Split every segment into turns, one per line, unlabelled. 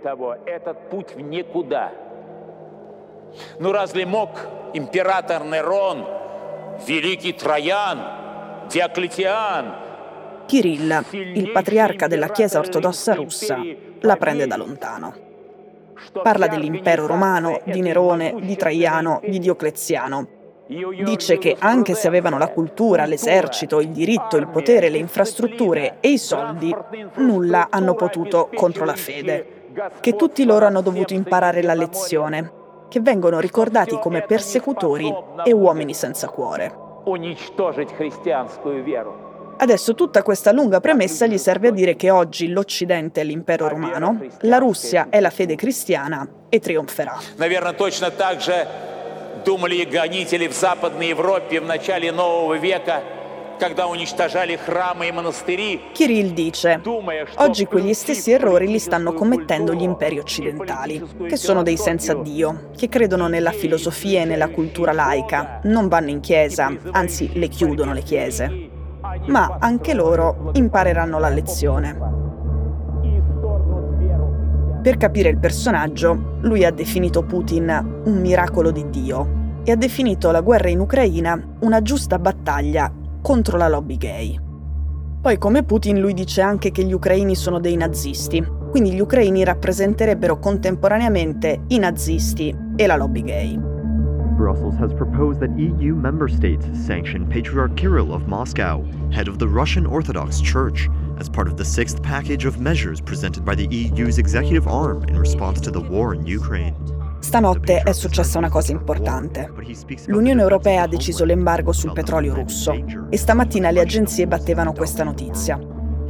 того, этот путь в никуда. Ну разве мог император Нерон, великий Троян, Диоклетиан,
Kirill, il patriarca della Chiesa ortodossa russa, la prende da lontano. Parla dell'impero romano, di Nerone, di Traiano, di Diocleziano. Dice che anche se avevano la cultura, l'esercito, il diritto, il potere, le infrastrutture e i soldi, nulla hanno potuto contro la fede, che tutti loro hanno dovuto imparare la lezione, che vengono ricordati come persecutori e uomini senza cuore. Adesso tutta questa lunga premessa gli serve a dire che oggi l'Occidente è l'impero romano, la Russia è la fede cristiana e trionferà.
Наверное, точно так же думали и гонители в Западной Европе в начале нового века,
Kirill dice, oggi quegli stessi errori li stanno commettendo gli imperi occidentali, che sono dei senza Dio, che credono nella filosofia e nella cultura laica, non vanno in chiesa, anzi le chiudono le chiese. Ma anche loro impareranno la lezione. Per capire il personaggio, lui ha definito Putin un miracolo di Dio e ha definito la guerra in Ucraina una giusta battaglia contro la lobby gay. Poi come Putin lui dice anche che gli ucraini sono dei nazisti, quindi gli ucraini rappresenterebbero contemporaneamente i nazisti e la lobby gay.
Brussels has proposed that EU member states sanction Patriarch Kirill of Moscow, head of the Russian Orthodox Church, as part of the sixth package of measures presented by the EU's executive arm in response to the war in Ukraine.
Stanotte è successa una cosa importante. L'Unione Europea ha deciso l'embargo sul petrolio russo e stamattina le agenzie battevano questa notizia.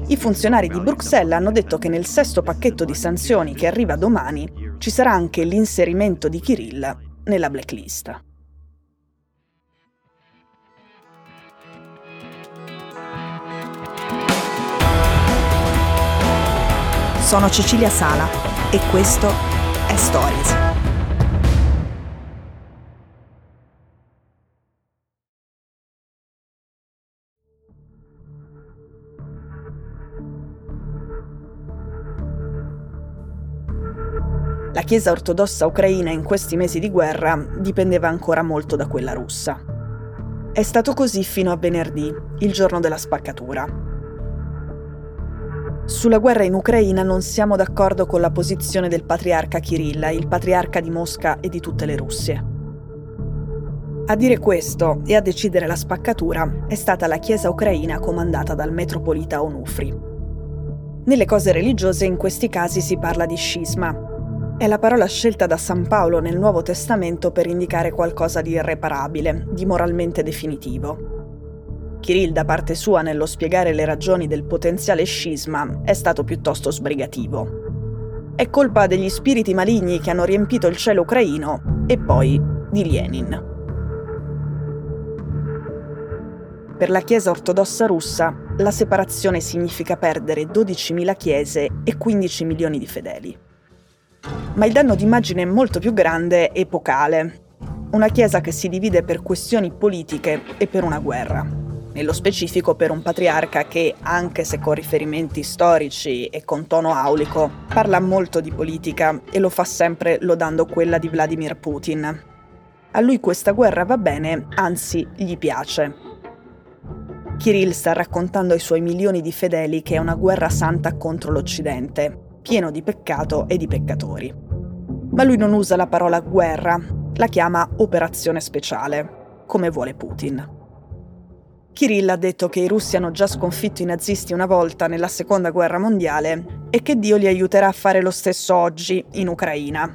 I funzionari di Bruxelles hanno detto che nel sesto pacchetto di sanzioni che arriva domani ci sarà anche l'inserimento di Kirill nella blacklist. Sono Cecilia Sala e questo è Stories. La Chiesa ortodossa ucraina in questi mesi di guerra dipendeva ancora molto da quella russa. È stato così fino a venerdì, il giorno della spaccatura. Sulla guerra in Ucraina non siamo d'accordo con la posizione del patriarca Kirilla, il patriarca di Mosca e di tutte le Russie. A dire questo e a decidere la spaccatura è stata la Chiesa ucraina comandata dal metropolita Onufri. Nelle cose religiose in questi casi si parla di scisma, è la parola scelta da San Paolo nel Nuovo Testamento per indicare qualcosa di irreparabile, di moralmente definitivo. Kirill, da parte sua, nello spiegare le ragioni del potenziale scisma, è stato piuttosto sbrigativo. È colpa degli spiriti maligni che hanno riempito il cielo ucraino e poi di Lenin. Per la Chiesa ortodossa russa, la separazione significa perdere 12.000 chiese e 15 milioni di fedeli ma il danno d'immagine è molto più grande epocale. Una Chiesa che si divide per questioni politiche e per una guerra. Nello specifico per un patriarca che, anche se con riferimenti storici e con tono aulico, parla molto di politica e lo fa sempre lodando quella di Vladimir Putin. A lui questa guerra va bene, anzi gli piace. Kirill sta raccontando ai suoi milioni di fedeli che è una guerra santa contro l'Occidente pieno di peccato e di peccatori. Ma lui non usa la parola guerra, la chiama operazione speciale, come vuole Putin. Kirill ha detto che i russi hanno già sconfitto i nazisti una volta nella seconda guerra mondiale e che Dio li aiuterà a fare lo stesso oggi in Ucraina.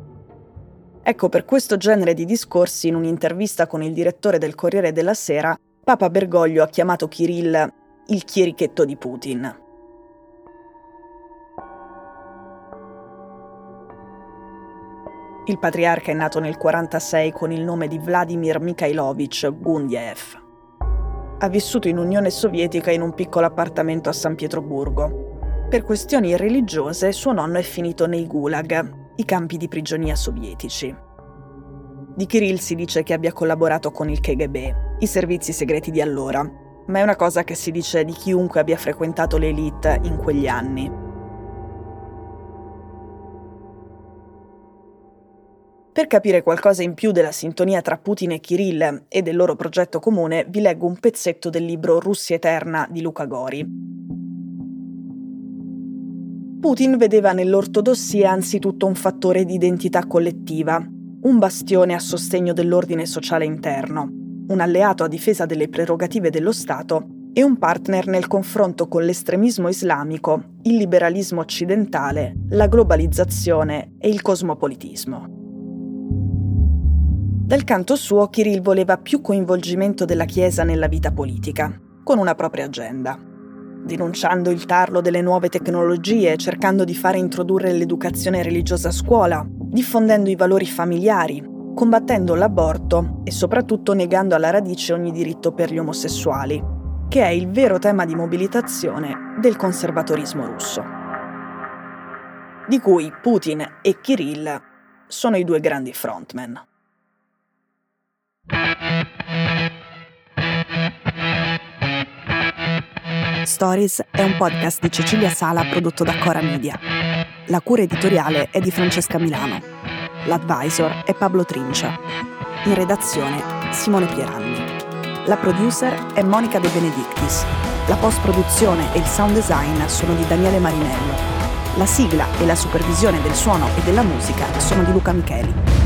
Ecco, per questo genere di discorsi, in un'intervista con il direttore del Corriere della Sera, Papa Bergoglio ha chiamato Kirill il chierichetto di Putin. Il patriarca è nato nel 1946 con il nome di Vladimir Mikhailovich Gundiev. Ha vissuto in Unione Sovietica in un piccolo appartamento a San Pietroburgo. Per questioni religiose suo nonno è finito nei gulag, i campi di prigionia sovietici. Di Kirill si dice che abbia collaborato con il KGB, i servizi segreti di allora, ma è una cosa che si dice di chiunque abbia frequentato l'elite in quegli anni. Per capire qualcosa in più della sintonia tra Putin e Kirill e del loro progetto comune, vi leggo un pezzetto del libro Russia Eterna di Luca Gori. Putin vedeva nell'ortodossia anzitutto un fattore di identità collettiva, un bastione a sostegno dell'ordine sociale interno, un alleato a difesa delle prerogative dello Stato e un partner nel confronto con l'estremismo islamico, il liberalismo occidentale, la globalizzazione e il cosmopolitismo. Dal canto suo, Kirill voleva più coinvolgimento della Chiesa nella vita politica, con una propria agenda. Denunciando il tarlo delle nuove tecnologie, cercando di fare introdurre l'educazione religiosa a scuola, diffondendo i valori familiari, combattendo l'aborto e soprattutto negando alla radice ogni diritto per gli omosessuali, che è il vero tema di mobilitazione del conservatorismo russo. Di cui Putin e Kirill sono i due grandi frontman. Stories è un podcast di Cecilia Sala prodotto da Cora Media. La cura editoriale è di Francesca Milano. L'advisor è Pablo Trincia. In redazione Simone Pieranni. La producer è Monica De Benedictis. La post-produzione e il sound design sono di Daniele Marinello. La sigla e la supervisione del suono e della musica sono di Luca Micheli.